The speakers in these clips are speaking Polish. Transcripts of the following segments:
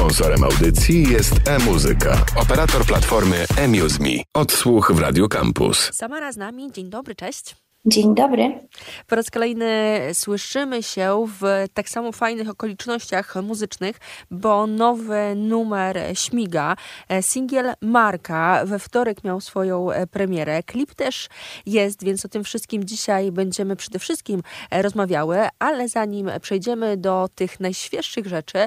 Sponsorem audycji jest e-muzyka, operator platformy eMuseMe. Odsłuch w Radio Campus. Samara z nami. Dzień dobry, cześć. Dzień dobry. Po raz kolejny słyszymy się w tak samo fajnych okolicznościach muzycznych, bo nowy numer śmiga. Singiel Marka we wtorek miał swoją premierę. Klip też jest, więc o tym wszystkim dzisiaj będziemy przede wszystkim rozmawiały, ale zanim przejdziemy do tych najświeższych rzeczy,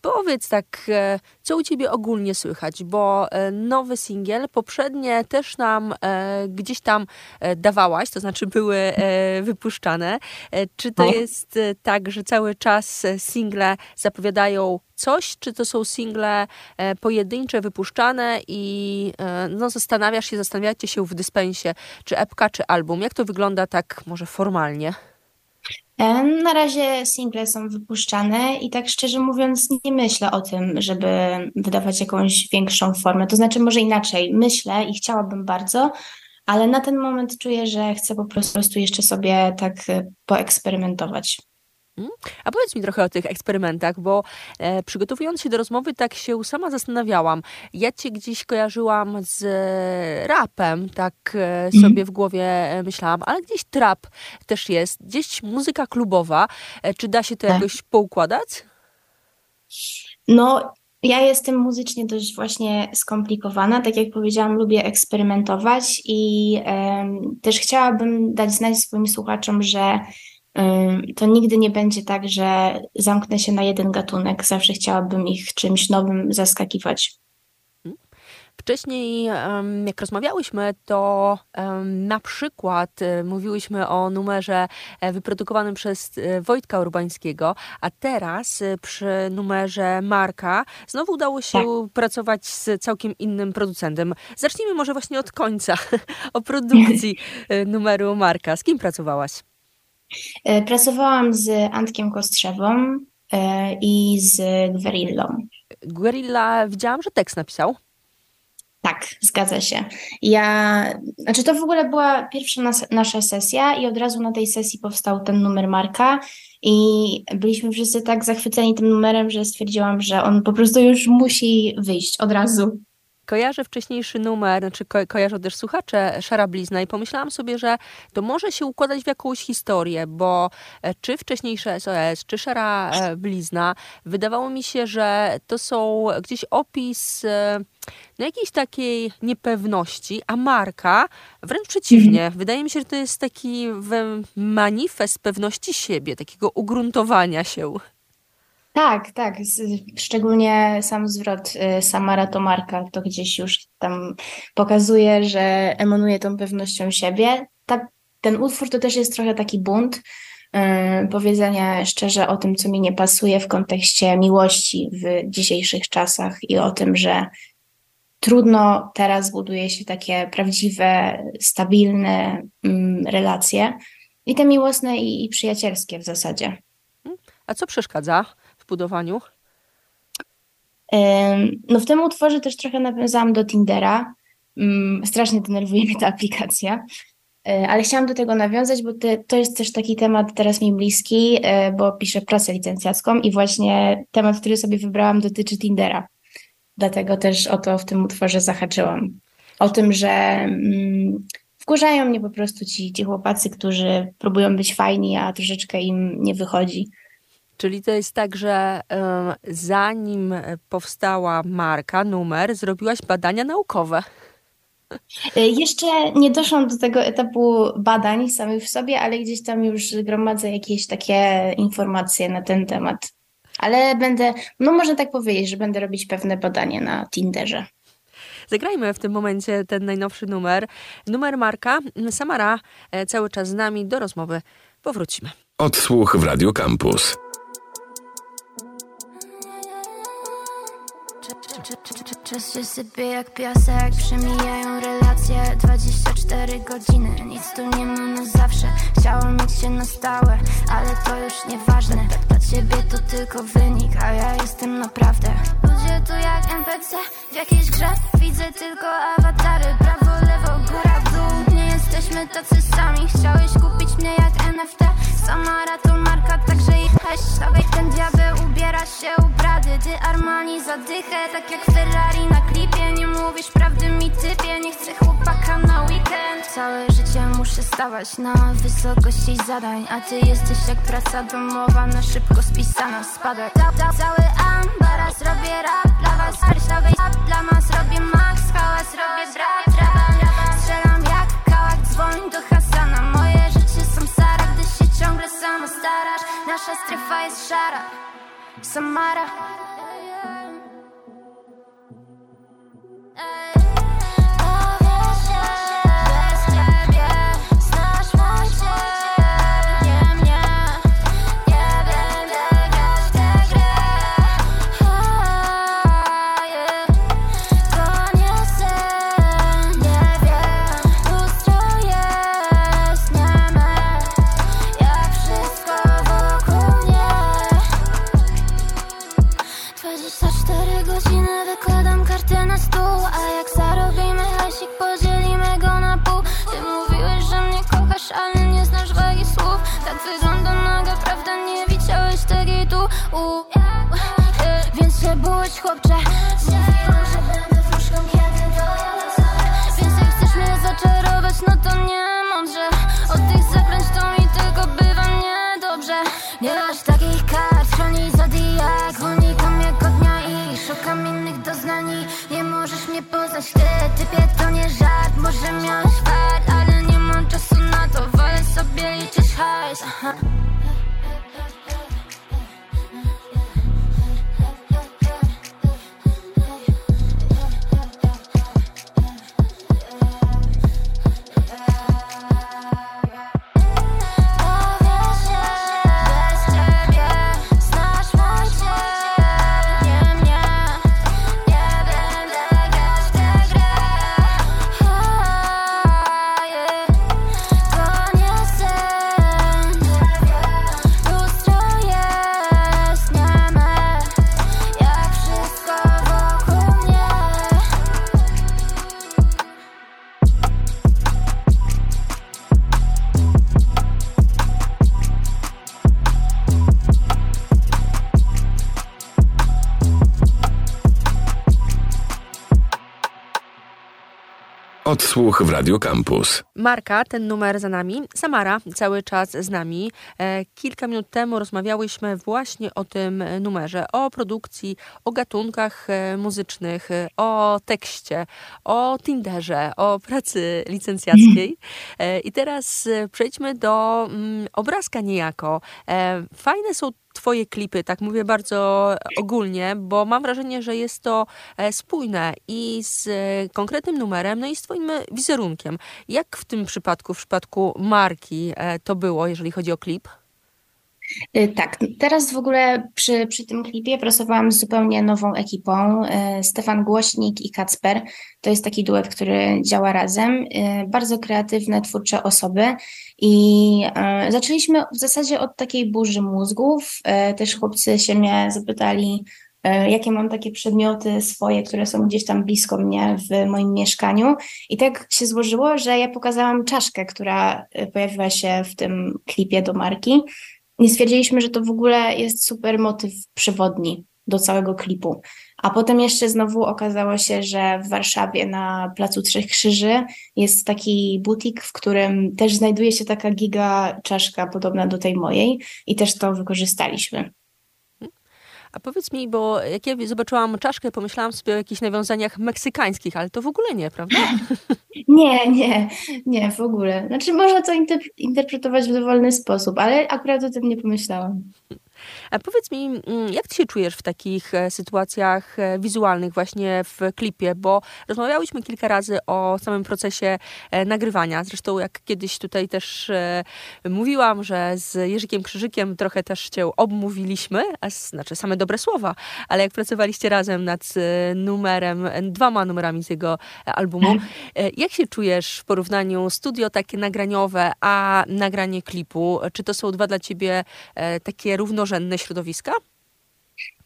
powiedz tak, co u ciebie ogólnie słychać, bo nowy singiel poprzednie też nam gdzieś tam dawałaś, to znaczy czy były e, wypuszczane. E, czy to no. jest e, tak, że cały czas single zapowiadają coś, czy to są single pojedyncze, wypuszczane i no, zastanawiasz się, zastanawiacie się w dyspensie, czy epka, czy album. Jak to wygląda tak może formalnie? Na razie single są wypuszczane i tak szczerze mówiąc nie myślę o tym, żeby wydawać jakąś większą formę. To znaczy może inaczej, myślę i chciałabym bardzo, ale na ten moment czuję, że chcę po prostu jeszcze sobie tak e, poeksperymentować. Mm. A powiedz mi trochę o tych eksperymentach, bo e, przygotowując się do rozmowy, tak się sama zastanawiałam. Ja cię gdzieś kojarzyłam z rapem, tak e, mhm. sobie w głowie e, myślałam, ale gdzieś trap też jest, gdzieś muzyka klubowa. E, czy da się to tak. jakoś poukładać? No, ja jestem muzycznie dość właśnie skomplikowana. Tak jak powiedziałam, lubię eksperymentować i też chciałabym dać znać swoim słuchaczom, że to nigdy nie będzie tak, że zamknę się na jeden gatunek. Zawsze chciałabym ich czymś nowym zaskakiwać. Wcześniej, jak rozmawiałyśmy, to na przykład e, mówiłyśmy o numerze e, wyprodukowanym przez e, Wojtka Urbańskiego, a teraz przy numerze Marka znowu udało się tak. pracować z całkiem innym producentem. Zacznijmy może właśnie od końca, o produkcji numeru Marka. Z kim pracowałaś? Pracowałam z Antkiem Kostrzewą i z Guerillą. Guerilla, widziałam, że tekst napisał. Tak, zgadza się. Ja, znaczy to w ogóle była pierwsza nas, nasza sesja i od razu na tej sesji powstał ten numer Marka i byliśmy wszyscy tak zachwyceni tym numerem, że stwierdziłam, że on po prostu już musi wyjść od razu kojarzę wcześniejszy numer, znaczy ko kojarzę też słuchacze Szara Blizna i pomyślałam sobie, że to może się układać w jakąś historię, bo e, czy wcześniejsze SOS, czy Szara e, Blizna, wydawało mi się, że to są gdzieś opis e, no jakiejś takiej niepewności, a marka wręcz przeciwnie. Mhm. Wydaje mi się, że to jest taki manifest pewności siebie, takiego ugruntowania się. Tak, tak. Szczególnie sam zwrot y, Samara to marka, to gdzieś już tam pokazuje, że emanuje tą pewnością siebie. Ta, ten utwór to też jest trochę taki bunt, yy, powiedzenia szczerze o tym, co mi nie pasuje w kontekście miłości w dzisiejszych czasach i o tym, że trudno teraz buduje się takie prawdziwe, stabilne yy, relacje i te miłosne i, i przyjacielskie w zasadzie. A co przeszkadza? Budowaniu? No w tym utworze też trochę nawiązałam do Tindera. Mm, strasznie denerwuje mnie ta aplikacja, e, ale chciałam do tego nawiązać, bo te, to jest też taki temat teraz mi bliski, e, bo piszę pracę licencjacką i właśnie temat, który sobie wybrałam dotyczy Tindera. Dlatego też o to w tym utworze zahaczyłam. O tym, że mm, wkurzają mnie po prostu ci, ci chłopacy, którzy próbują być fajni, a troszeczkę im nie wychodzi. Czyli to jest tak, że zanim powstała marka, numer, zrobiłaś badania naukowe. E, jeszcze nie doszłam do tego etapu badań samych w sobie, ale gdzieś tam już gromadzę jakieś takie informacje na ten temat. Ale będę, no można tak powiedzieć, że będę robić pewne badania na Tinderze. Zagrajmy w tym momencie ten najnowszy numer. Numer Marka. Samara e, cały czas z nami. Do rozmowy powrócimy. Odsłuch w Radio Campus. Czas się sypie jak piasek, przemijają relacje. 24 godziny, nic tu nie ma na zawsze. Chciałam mieć się na stałe, ale to już nieważne. Dla ciebie to tylko wynik, a ja jestem naprawdę. Ludzie tu jak NPC w jakiejś grze. Widzę tylko awatary, prawo, lewo, góra, dół. Nie jesteśmy tacy sami, chciałeś kupić mnie jak NFT Ty Armani zadychę, tak jak Ferrari na klipie. Nie mówisz prawdy mi typie, nie chcę chłopaka na weekend. Całe życie muszę stawać na wysokości zadań A ty jesteś jak praca domowa, na szybko spisana spadek. Ca ca Cały ambaras robię rap dla was. Rap dla mas robię max, hałas robię drap Strzelam jak kałak, dzwoń do Hasana. Moje życie są Sara, gdy się ciągle sama starasz. Nasza strefa jest szara. Samara Ay. U, e, Więc się bójź chłopcze. Mówiłam, że będę wróżką, Więc jak chcesz mnie zaczarować, no to nie mądrze Od tych zaklęć to mi tylko bywa niedobrze. Nie masz takich kart, chroni zodiak Unikam jako dnia i szukam innych doznań. I Nie możesz mnie poznać, ty typie to nie żart. Może miałeś fart, ale nie mam czasu na to. Wolę sobie liczyć hajs Aha. Odsłuch w Radio Campus. Marka, ten numer za nami. Samara, cały czas z nami. E, kilka minut temu rozmawiałyśmy właśnie o tym numerze, o produkcji, o gatunkach e, muzycznych, e, o tekście, o Tinderze, o pracy licencjackiej. I teraz przejdźmy do mm, obrazka niejako. Fajne są Twoje klipy, tak mówię bardzo ogólnie, bo mam wrażenie, że jest to e, spójne i z e, konkretnym numerem, no i z Twoim wizerunkiem. Jak w tym przypadku, w przypadku marki e, to było, jeżeli chodzi o klip? Y, Tak, teraz w ogóle przy, przy tym klipie pracowałam z zupełnie nową ekipą. y, Stefan Głośnik i Kacper. To jest taki duet, który działa razem. Y, Bardzo kreatywne, twórcze osoby. I zaczęliśmy w zasadzie od takiej burzy mózgów. Też chłopcy się mnie zapytali, jakie mam takie przedmioty swoje, które są gdzieś tam blisko mnie w moim mieszkaniu. I tak się złożyło, że ja pokazałam czaszkę, która pojawiła się w tym klipie do marki. I stwierdziliśmy, że to w ogóle jest super motyw przewodni do całego klipu. A potem jeszcze znowu okazało się, że w Warszawie na Placu Trzech Krzyży jest taki butik, w którym też znajduje się taka giga czaszka podobna do tej mojej i też to wykorzystaliśmy. A powiedz mi, bo jak ja zobaczyłam czaszkę, pomyślałam sobie o jakichś nawiązaniach meksykańskich, ale to w ogóle nie, prawda? Nie, nie, nie, w ogóle. Znaczy można to inter- interpretować w dowolny sposób, ale akurat o tym nie pomyślałam. A powiedz mi, mm, jak ty się czujesz w takich e, sytuacjach e, wizualnych właśnie w klipie, bo rozmawiałyśmy kilka razy o samym procesie e, nagrywania. Zresztą jak kiedyś tutaj też mówiłam, że z Jerzykiem Krzyżykiem trochę też cię obmówiliśmy, a znaczy same dobre słowa, ale jak pracowaliście razem nad numerem, dwoma numerami z jego albumu, e, jak się czujesz w porównaniu studio takie nagraniowe, a nagranie klipu? Czy to są dwa dla ciebie takie równorzędne środowiska?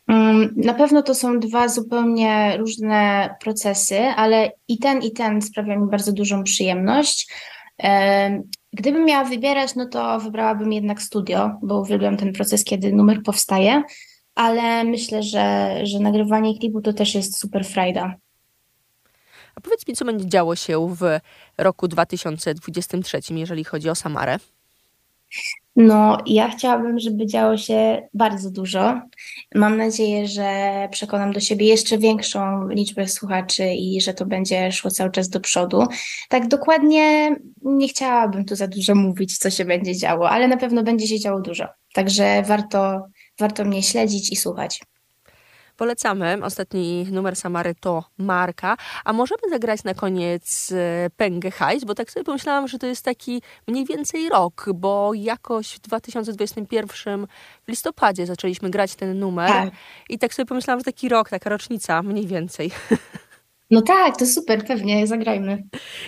Mm, Na pewno to są dwa zupełnie różne procesy, ale i ten, i ten sprawia mi bardzo dużą przyjemność. Em, Gdybym miała wybierać, no to wybrałabym jednak studio, bo uwielbiam ten proces, kiedy numer powstaje. ale myślę, że, że nagrywanie klipu to też jest super frajda. A powiedz mi, co będzie działo się w roku 2023, jeżeli chodzi o Samarę? No, ja chciałabym, żeby działo się bardzo dużo. Mam nadzieję, że przekonam do siebie jeszcze większą liczbę słuchaczy i że to będzie szło cały czas do przodu. Tak dokładnie nie chciałabym tu za dużo mówić, co się będzie działo, ale na pewno będzie się działo dużo. Także warto, warto mnie śledzić i słuchać. Polecamy. Ostatni numer Samary to Marka. A możemy zagrać na koniec e, Pęgę Hajs, bo tak sobie pomyślałam, że to jest taki mniej więcej rok, bo jakoś w 2021 w listopadzie zaczęliśmy grać ten numer. Tak. I tak sobie pomyślałam, że taki rok, taka rocznica mniej więcej. No tak, to super, pewnie, zagrajmy.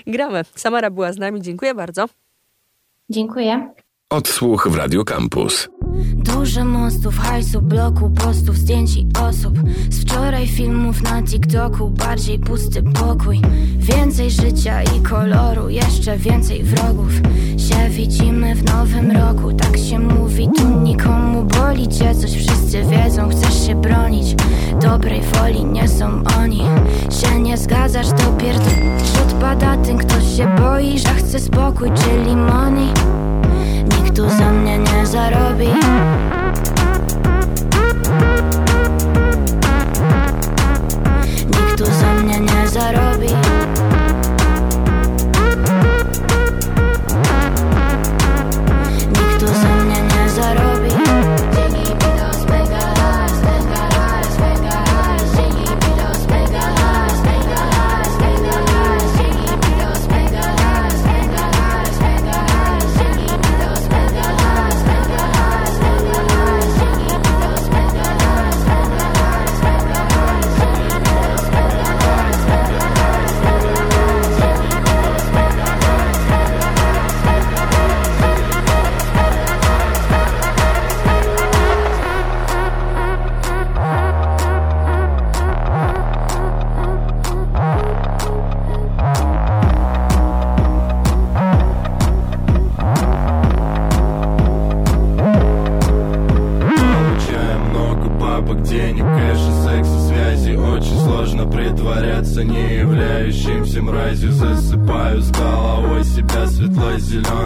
Gramy. Samara była z nami, dziękuję bardzo. Dziękuję. Odsłuch w Radio Campus. Dużo mostów, hajsu, bloku, postów, zdjęć i osób. Z wczoraj filmów na TikToku, bardziej pusty pokój. Więcej życia i koloru, jeszcze więcej wrogów. Się widzimy w nowym roku, tak się mówi Tu nikomu. Boli cię coś, wszyscy wiedzą, chcesz się bronić. Dobrej woli nie są oni. Się nie zgadzasz, to pierd... pada ten, ktoś się boi, że chce spokój, czyli money nikto za mňa nezarobí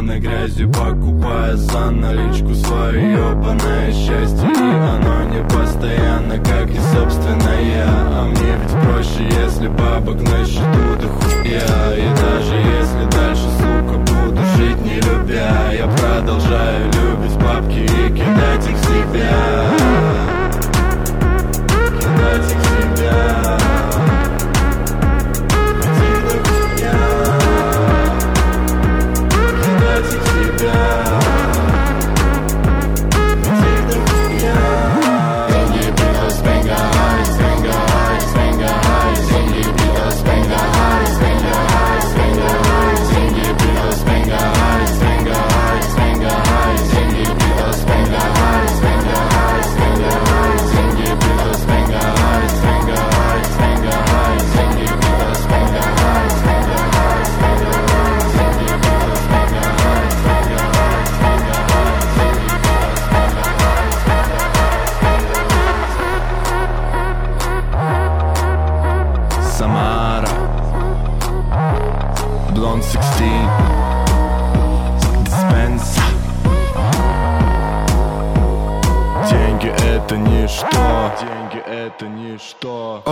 На грязью покупая за наличку свое ебаное счастье И оно не постоянно, как и собственно я А мне ведь проще, если бабок на счету до хуя И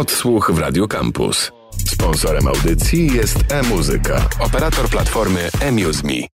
Odsłuch w Radio Campus. Sponsorem audycji jest e-muzyka, operator platformy eMuseMe.